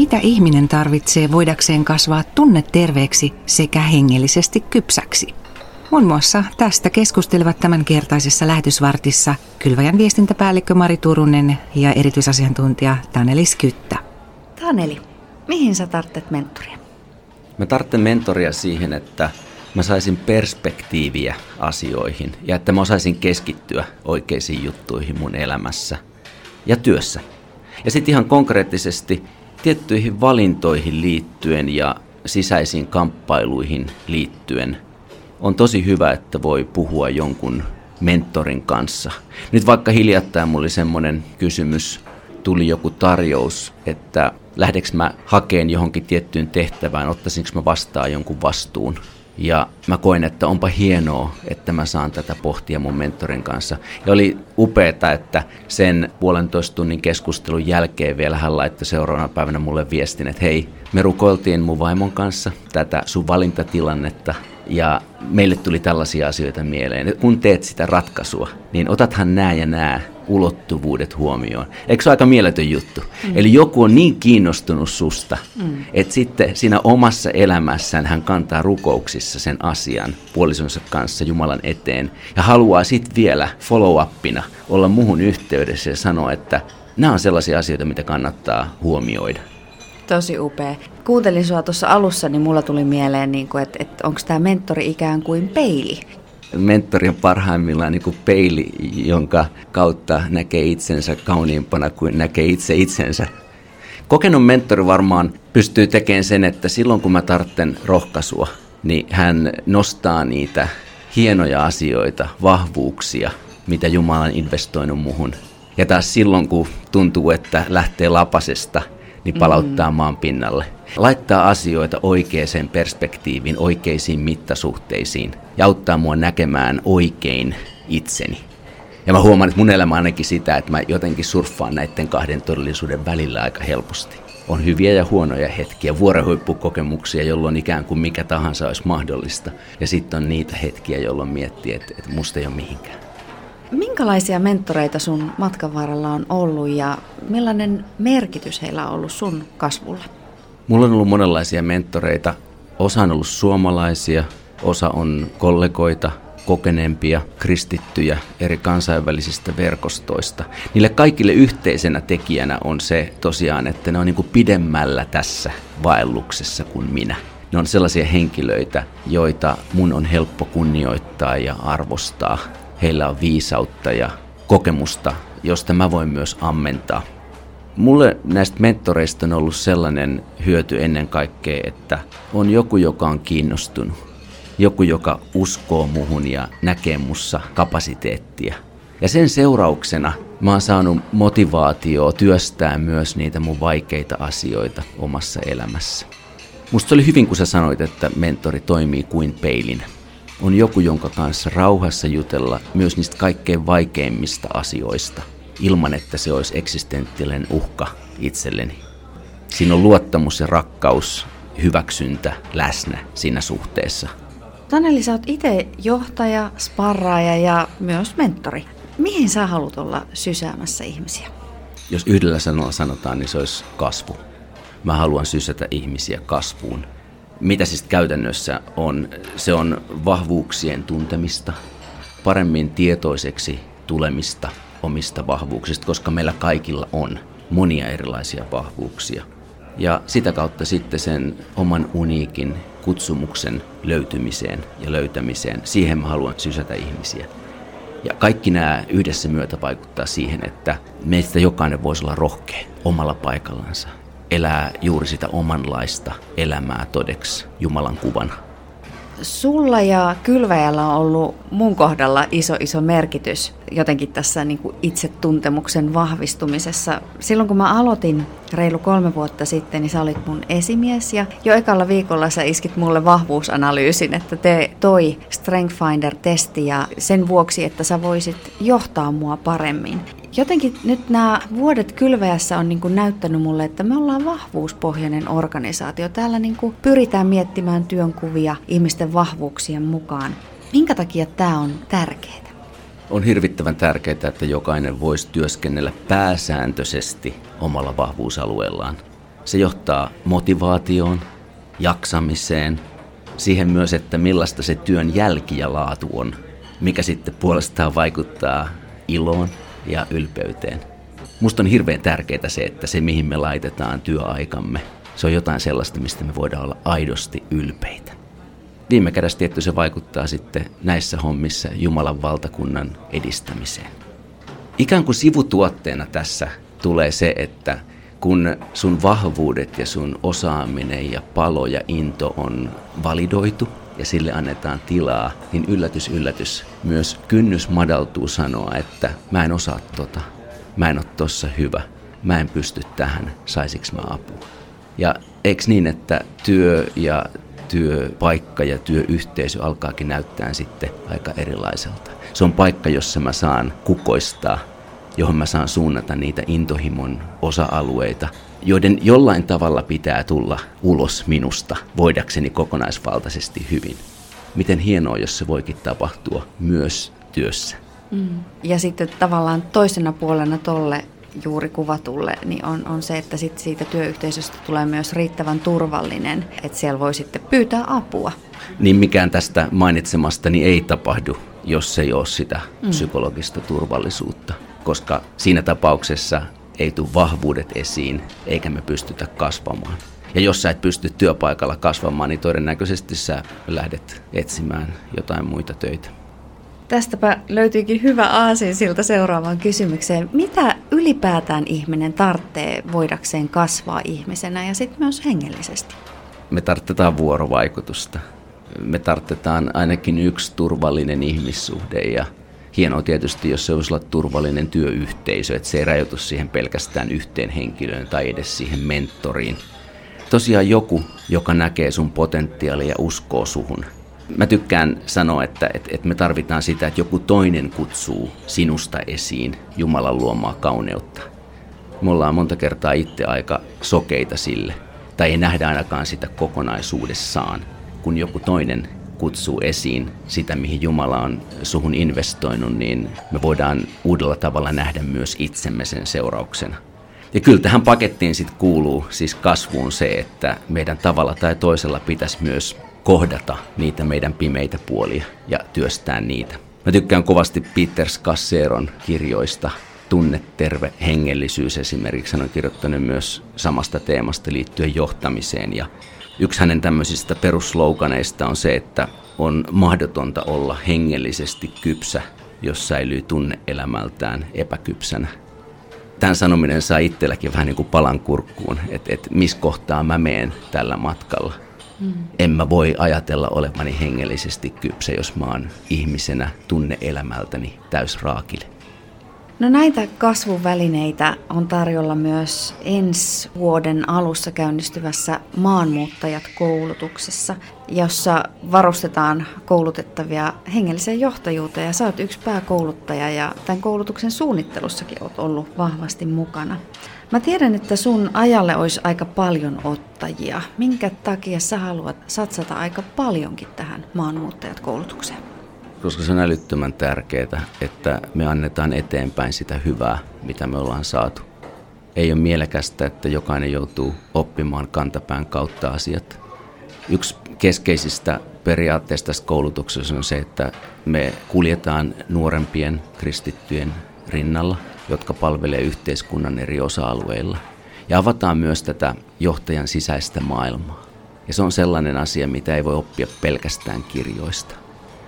Mitä ihminen tarvitsee voidakseen kasvaa tunneterveeksi sekä hengellisesti kypsäksi? Muun muassa tästä keskustelevat tämänkertaisessa lähetysvartissa Kylväjän viestintäpäällikkö Mari Turunen ja erityisasiantuntija Taneli Skyttä. Taneli, mihin sä tarvitset mentoria? Mä tarvitsen mentoria siihen, että mä saisin perspektiiviä asioihin ja että mä osaisin keskittyä oikeisiin juttuihin mun elämässä ja työssä. Ja sitten ihan konkreettisesti tiettyihin valintoihin liittyen ja sisäisiin kamppailuihin liittyen on tosi hyvä, että voi puhua jonkun mentorin kanssa. Nyt vaikka hiljattain mulla oli semmoinen kysymys, tuli joku tarjous, että lähdekö mä hakeen johonkin tiettyyn tehtävään, ottaisinko mä vastaan jonkun vastuun. Ja mä koin, että onpa hienoa, että mä saan tätä pohtia mun mentorin kanssa. Ja oli upeeta, että sen puolentoista tunnin keskustelun jälkeen vielä hän laittoi seuraavana päivänä mulle viestin, että hei, me rukoiltiin mun vaimon kanssa tätä sun valintatilannetta ja meille tuli tällaisia asioita mieleen. Kun teet sitä ratkaisua, niin otathan nämä ja nämä ulottuvuudet huomioon. Eikö se ole aika mieletön juttu? Mm. Eli joku on niin kiinnostunut susta, mm. että sitten siinä omassa elämässään hän kantaa rukouksissa sen asian puolisonsa kanssa Jumalan eteen ja haluaa sitten vielä follow-upina olla muhun yhteydessä ja sanoa, että nämä on sellaisia asioita, mitä kannattaa huomioida. Tosi upea. Kuuntelin sua tuossa alussa, niin mulla tuli mieleen, niin kuin, että, että onko tämä mentori ikään kuin peili? Mentori on parhaimmillaan niin kuin peili, jonka kautta näkee itsensä kauniimpana kuin näkee itse itsensä. Kokenut mentori varmaan pystyy tekemään sen, että silloin kun mä tarvitsen rohkaisua, niin hän nostaa niitä hienoja asioita, vahvuuksia, mitä Jumala on investoinut muhun. Ja taas silloin, kun tuntuu, että lähtee lapasesta – niin palauttaa mm. maan pinnalle. Laittaa asioita oikeaan perspektiiviin, oikeisiin mittasuhteisiin ja auttaa mua näkemään oikein itseni. Ja mä huomaan, että mun elämä ainakin sitä, että mä jotenkin surffaan näiden kahden todellisuuden välillä aika helposti. On hyviä ja huonoja hetkiä, vuorohuippukokemuksia, jolloin ikään kuin mikä tahansa olisi mahdollista. Ja sitten on niitä hetkiä, jolloin miettii, että, että musta ei ole mihinkään. Minkälaisia mentoreita sun matkan varrella on ollut ja millainen merkitys heillä on ollut sun kasvulla? Mulla on ollut monenlaisia mentoreita. Osa on ollut suomalaisia, osa on kollegoita, kokeneempia, kristittyjä eri kansainvälisistä verkostoista. Niille kaikille yhteisenä tekijänä on se tosiaan, että ne on niin kuin pidemmällä tässä vaelluksessa kuin minä. Ne on sellaisia henkilöitä, joita mun on helppo kunnioittaa ja arvostaa heillä on viisautta ja kokemusta, josta mä voin myös ammentaa. Mulle näistä mentoreista on ollut sellainen hyöty ennen kaikkea, että on joku, joka on kiinnostunut. Joku, joka uskoo muhun ja näkee mussa kapasiteettia. Ja sen seurauksena mä oon saanut motivaatioa työstää myös niitä mun vaikeita asioita omassa elämässä. Musta oli hyvin, kun sä sanoit, että mentori toimii kuin peilinä on joku, jonka kanssa rauhassa jutella myös niistä kaikkein vaikeimmista asioista, ilman että se olisi eksistentiaalinen uhka itselleni. Siinä on luottamus ja rakkaus, hyväksyntä läsnä siinä suhteessa. Taneli, sä oot itse johtaja, sparraaja ja myös mentori. Mihin sä haluat olla sysäämässä ihmisiä? Jos yhdellä sanalla sanotaan, niin se olisi kasvu. Mä haluan sysätä ihmisiä kasvuun mitä siis käytännössä on? Se on vahvuuksien tuntemista, paremmin tietoiseksi tulemista omista vahvuuksista, koska meillä kaikilla on monia erilaisia vahvuuksia. Ja sitä kautta sitten sen oman uniikin kutsumuksen löytymiseen ja löytämiseen, siihen mä haluan sysätä ihmisiä. Ja kaikki nämä yhdessä myötä vaikuttaa siihen, että meistä jokainen voisi olla rohkea omalla paikallansa elää juuri sitä omanlaista elämää todeksi Jumalan kuvana. Sulla ja Kylväjällä on ollut mun kohdalla iso iso merkitys jotenkin tässä niin kuin itsetuntemuksen vahvistumisessa. Silloin kun mä aloitin reilu kolme vuotta sitten, niin sä olit mun esimies ja jo ekalla viikolla sä iskit mulle vahvuusanalyysin, että te toi Strength Finder-testi ja sen vuoksi, että sä voisit johtaa mua paremmin. Jotenkin nyt nämä vuodet kylväjässä on niin kuin näyttänyt mulle, että me ollaan vahvuuspohjainen organisaatio. Täällä niin kuin pyritään miettimään työnkuvia ihmisten vahvuuksien mukaan. Minkä takia tämä on tärkeää? On hirvittävän tärkeää, että jokainen voisi työskennellä pääsääntöisesti omalla vahvuusalueellaan. Se johtaa motivaatioon, jaksamiseen, siihen myös, että millaista se työn jälki ja laatu on, mikä sitten puolestaan vaikuttaa iloon ja ylpeyteen. Musta on hirveän tärkeää se, että se mihin me laitetaan työaikamme, se on jotain sellaista, mistä me voidaan olla aidosti ylpeitä. Viime kädessä tietty se vaikuttaa sitten näissä hommissa Jumalan valtakunnan edistämiseen. Ikään kuin sivutuotteena tässä tulee se, että kun sun vahvuudet ja sun osaaminen ja palo ja into on validoitu ja sille annetaan tilaa, niin yllätys, yllätys, myös kynnys madaltuu sanoa, että mä en osaa tota, mä en ole tossa hyvä, mä en pysty tähän, saisiks mä apua. Ja eikö niin, että työ ja työpaikka ja työyhteisö alkaakin näyttää sitten aika erilaiselta. Se on paikka, jossa mä saan kukoistaa, johon mä saan suunnata niitä intohimon osa-alueita, joiden jollain tavalla pitää tulla ulos minusta, voidakseni kokonaisvaltaisesti hyvin. Miten hienoa, jos se voikin tapahtua myös työssä. Mm. Ja sitten tavallaan toisena puolena tolle juuri kuvatulle, niin on, on se, että sit siitä työyhteisöstä tulee myös riittävän turvallinen, että siellä voi sitten pyytää apua. Niin mikään tästä mainitsemastani ei tapahdu, jos ei ole sitä mm. psykologista turvallisuutta, koska siinä tapauksessa ei tule vahvuudet esiin, eikä me pystytä kasvamaan. Ja jos sä et pysty työpaikalla kasvamaan, niin todennäköisesti sä lähdet etsimään jotain muita töitä. Tästäpä löytyykin hyvä aasin siltä seuraavaan kysymykseen. Mitä ylipäätään ihminen tarvitsee voidakseen kasvaa ihmisenä ja sitten myös hengellisesti? Me tarvitaan vuorovaikutusta. Me tarvitaan ainakin yksi turvallinen ihmissuhde ja hienoa tietysti, jos se olisi olla turvallinen työyhteisö, että se ei rajoitu siihen pelkästään yhteen henkilöön tai edes siihen mentoriin. Tosiaan joku, joka näkee sun potentiaalia ja uskoo suhun – Mä tykkään sanoa, että, että, että me tarvitaan sitä, että joku toinen kutsuu sinusta esiin Jumalan luomaa kauneutta. Me ollaan monta kertaa itse aika sokeita sille, tai ei nähdä ainakaan sitä kokonaisuudessaan, kun joku toinen kutsuu esiin sitä, mihin Jumala on suhun investoinut, niin me voidaan uudella tavalla nähdä myös itsemme sen seurauksena. Ja kyllä tähän pakettiin sitten kuuluu siis kasvuun se, että meidän tavalla tai toisella pitäisi myös kohdata niitä meidän pimeitä puolia ja työstää niitä. Mä tykkään kovasti Peter Scasseron kirjoista. Tunne, terve, hengellisyys esimerkiksi. Hän on kirjoittanut myös samasta teemasta liittyen johtamiseen. Ja yksi hänen tämmöisistä perussloganeista on se, että on mahdotonta olla hengellisesti kypsä, jos säilyy tunneelämältään epäkypsänä. Tämän sanominen saa itselläkin vähän niin kuin palan kurkkuun, että, että missä kohtaa mä meen tällä matkalla – Mm. En mä voi ajatella olevani hengellisesti kypsä, jos mä oon ihmisenä tunne-elämältäni täysraakille. No näitä kasvuvälineitä on tarjolla myös ensi vuoden alussa käynnistyvässä maanmuuttajat-koulutuksessa, jossa varustetaan koulutettavia hengelliseen johtajuuteen. Ja sä oot yksi pääkouluttaja ja tämän koulutuksen suunnittelussakin oot ollut vahvasti mukana. Mä tiedän, että sun ajalle olisi aika paljon ottajia. Minkä takia sä haluat satsata aika paljonkin tähän maanmuuttajat koulutukseen? Koska se on älyttömän tärkeää, että me annetaan eteenpäin sitä hyvää, mitä me ollaan saatu. Ei ole mielekästä, että jokainen joutuu oppimaan kantapään kautta asiat. Yksi keskeisistä periaatteista tässä koulutuksessa on se, että me kuljetaan nuorempien kristittyjen rinnalla – jotka palvelee yhteiskunnan eri osa-alueilla. Ja avataan myös tätä johtajan sisäistä maailmaa. Ja se on sellainen asia, mitä ei voi oppia pelkästään kirjoista.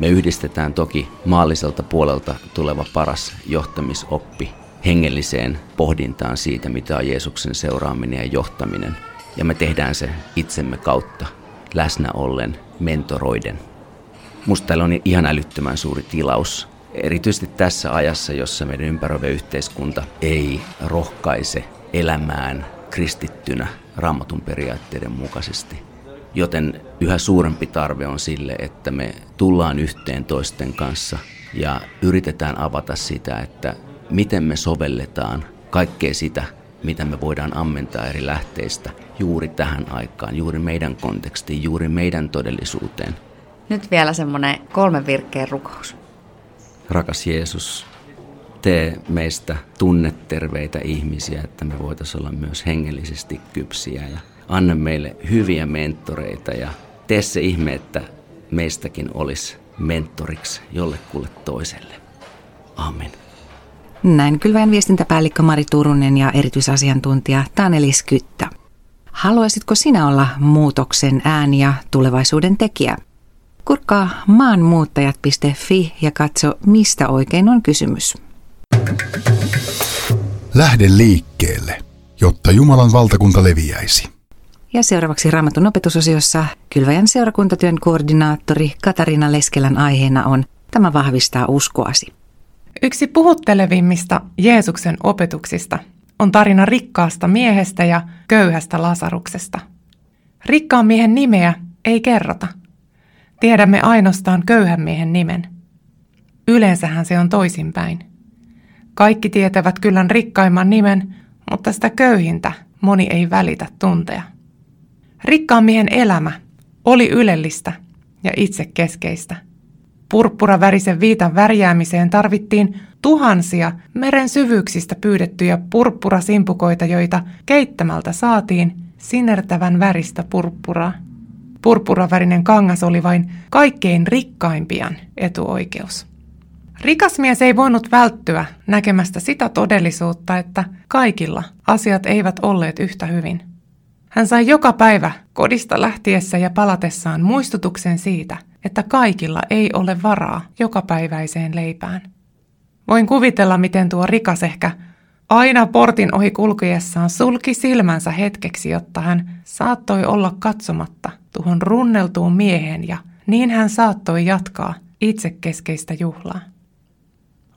Me yhdistetään toki maalliselta puolelta tuleva paras johtamisoppi hengelliseen pohdintaan siitä, mitä on Jeesuksen seuraaminen ja johtaminen. Ja me tehdään se itsemme kautta, läsnä ollen, mentoroiden. Musta täällä on ihan älyttömän suuri tilaus Erityisesti tässä ajassa, jossa meidän ympäröivä yhteiskunta ei rohkaise elämään kristittynä raamatun periaatteiden mukaisesti. Joten yhä suurempi tarve on sille, että me tullaan yhteen toisten kanssa ja yritetään avata sitä, että miten me sovelletaan kaikkea sitä, mitä me voidaan ammentaa eri lähteistä juuri tähän aikaan, juuri meidän kontekstiin, juuri meidän todellisuuteen. Nyt vielä semmoinen kolmen virkkeen rukous. Rakas Jeesus, tee meistä tunneterveitä ihmisiä, että me voitaisiin olla myös hengellisesti kypsiä ja anna meille hyviä mentoreita ja tee se ihme, että meistäkin olisi mentoriksi jollekulle toiselle. Amen. Näin kylväjän viestintäpäällikkö Mari Turunen ja erityisasiantuntija Taneli Skyttä. Haluaisitko sinä olla muutoksen ääni ja tulevaisuuden tekijä? Kurkkaa maanmuuttajat.fi ja katso, mistä oikein on kysymys. Lähde liikkeelle, jotta Jumalan valtakunta leviäisi. Ja seuraavaksi Raamatun opetusosiossa Kylväjän seurakuntatyön koordinaattori Katariina Leskelän aiheena on Tämä vahvistaa uskoasi. Yksi puhuttelevimmista Jeesuksen opetuksista on tarina rikkaasta miehestä ja köyhästä Lasaruksesta. Rikkaan miehen nimeä ei kerrota. Tiedämme ainoastaan köyhän miehen nimen. Yleensähän se on toisinpäin. Kaikki tietävät kyllä rikkaimman nimen, mutta sitä köyhintä moni ei välitä tuntea. Rikkaan miehen elämä oli ylellistä ja itsekeskeistä. Purppuravärisen viitan värjäämiseen tarvittiin tuhansia meren syvyyksistä pyydettyjä purppurasimpukoita, joita keittämältä saatiin sinertävän väristä purppuraa. Purppuravärinen kangas oli vain kaikkein rikkaimpien etuoikeus. Rikas mies ei voinut välttyä näkemästä sitä todellisuutta, että kaikilla asiat eivät olleet yhtä hyvin. Hän sai joka päivä kodista lähtiessä ja palatessaan muistutuksen siitä, että kaikilla ei ole varaa jokapäiväiseen leipään. Voin kuvitella, miten tuo rikas ehkä aina portin ohi kulkiessaan sulki silmänsä hetkeksi, jotta hän saattoi olla katsomatta tuohon runneltuun miehen ja niin hän saattoi jatkaa itsekeskeistä juhlaa.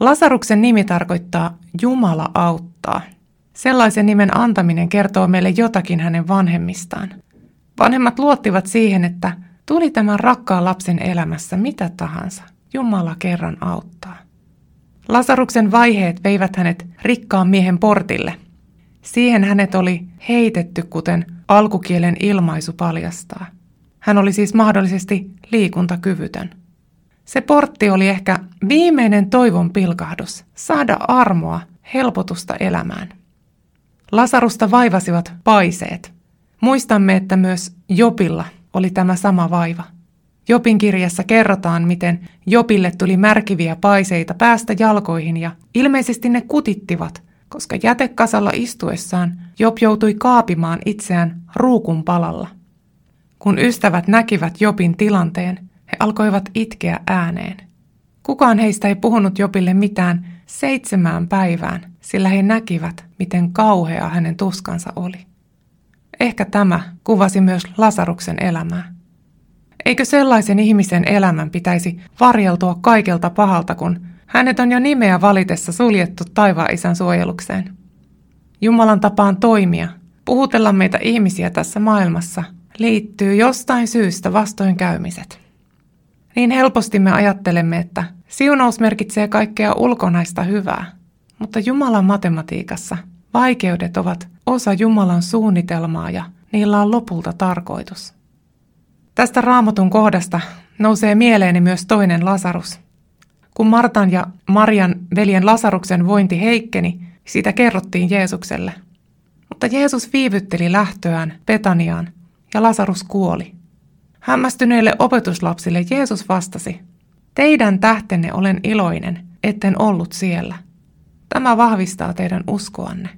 Lasaruksen nimi tarkoittaa Jumala auttaa. Sellaisen nimen antaminen kertoo meille jotakin hänen vanhemmistaan. Vanhemmat luottivat siihen, että tuli tämän rakkaan lapsen elämässä mitä tahansa, Jumala kerran auttaa. Lasaruksen vaiheet veivät hänet rikkaan miehen portille. Siihen hänet oli heitetty, kuten alkukielen ilmaisu paljastaa. Hän oli siis mahdollisesti liikuntakyvytön. Se portti oli ehkä viimeinen toivon pilkahdus, saada armoa, helpotusta elämään. Lasarusta vaivasivat paiseet. Muistamme, että myös Jopilla oli tämä sama vaiva. Jopin kirjassa kerrotaan, miten Jopille tuli märkiviä paiseita päästä jalkoihin ja ilmeisesti ne kutittivat, koska jätekasalla istuessaan Jop joutui kaapimaan itseään ruukun palalla. Kun ystävät näkivät Jopin tilanteen, he alkoivat itkeä ääneen. Kukaan heistä ei puhunut Jopille mitään seitsemään päivään, sillä he näkivät, miten kauhea hänen tuskansa oli. Ehkä tämä kuvasi myös Lasaruksen elämää. Eikö sellaisen ihmisen elämän pitäisi varjeltua kaikelta pahalta, kun hänet on jo nimeä valitessa suljettu taivaan isän suojelukseen? Jumalan tapaan toimia, puhutella meitä ihmisiä tässä maailmassa, liittyy jostain syystä vastoinkäymiset. Niin helposti me ajattelemme, että siunaus merkitsee kaikkea ulkonaista hyvää, mutta Jumalan matematiikassa vaikeudet ovat osa Jumalan suunnitelmaa ja niillä on lopulta tarkoitus. Tästä raamatun kohdasta nousee mieleeni myös toinen Lasarus. Kun Martan ja Marian veljen Lasaruksen vointi heikkeni, sitä kerrottiin Jeesukselle. Mutta Jeesus viivytteli lähtöään Betaniaan ja Lasarus kuoli. Hämmästyneille opetuslapsille Jeesus vastasi, Teidän tähtenne olen iloinen, etten ollut siellä. Tämä vahvistaa teidän uskoanne.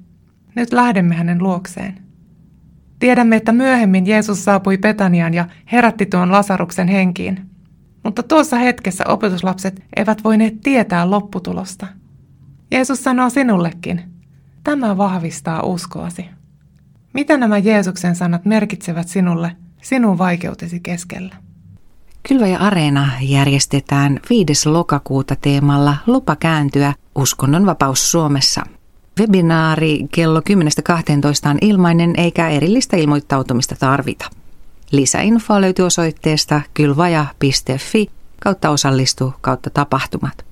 Nyt lähdemme hänen luokseen. Tiedämme, että myöhemmin Jeesus saapui Betaniaan ja herätti tuon Lasaruksen henkiin. Mutta tuossa hetkessä opetuslapset eivät voineet tietää lopputulosta. Jeesus sanoo sinullekin, tämä vahvistaa uskoasi. Mitä nämä Jeesuksen sanat merkitsevät sinulle sinun vaikeutesi keskellä? Kylvä ja Areena järjestetään 5. lokakuuta teemalla Lupa kääntyä uskonnon vapaus Suomessa. Webinaari kello 10.12 on ilmainen eikä erillistä ilmoittautumista tarvita. Lisäinfoa löytyy osoitteesta kylvaja.fi kautta osallistu kautta tapahtumat.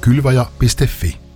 Kylvaja.fi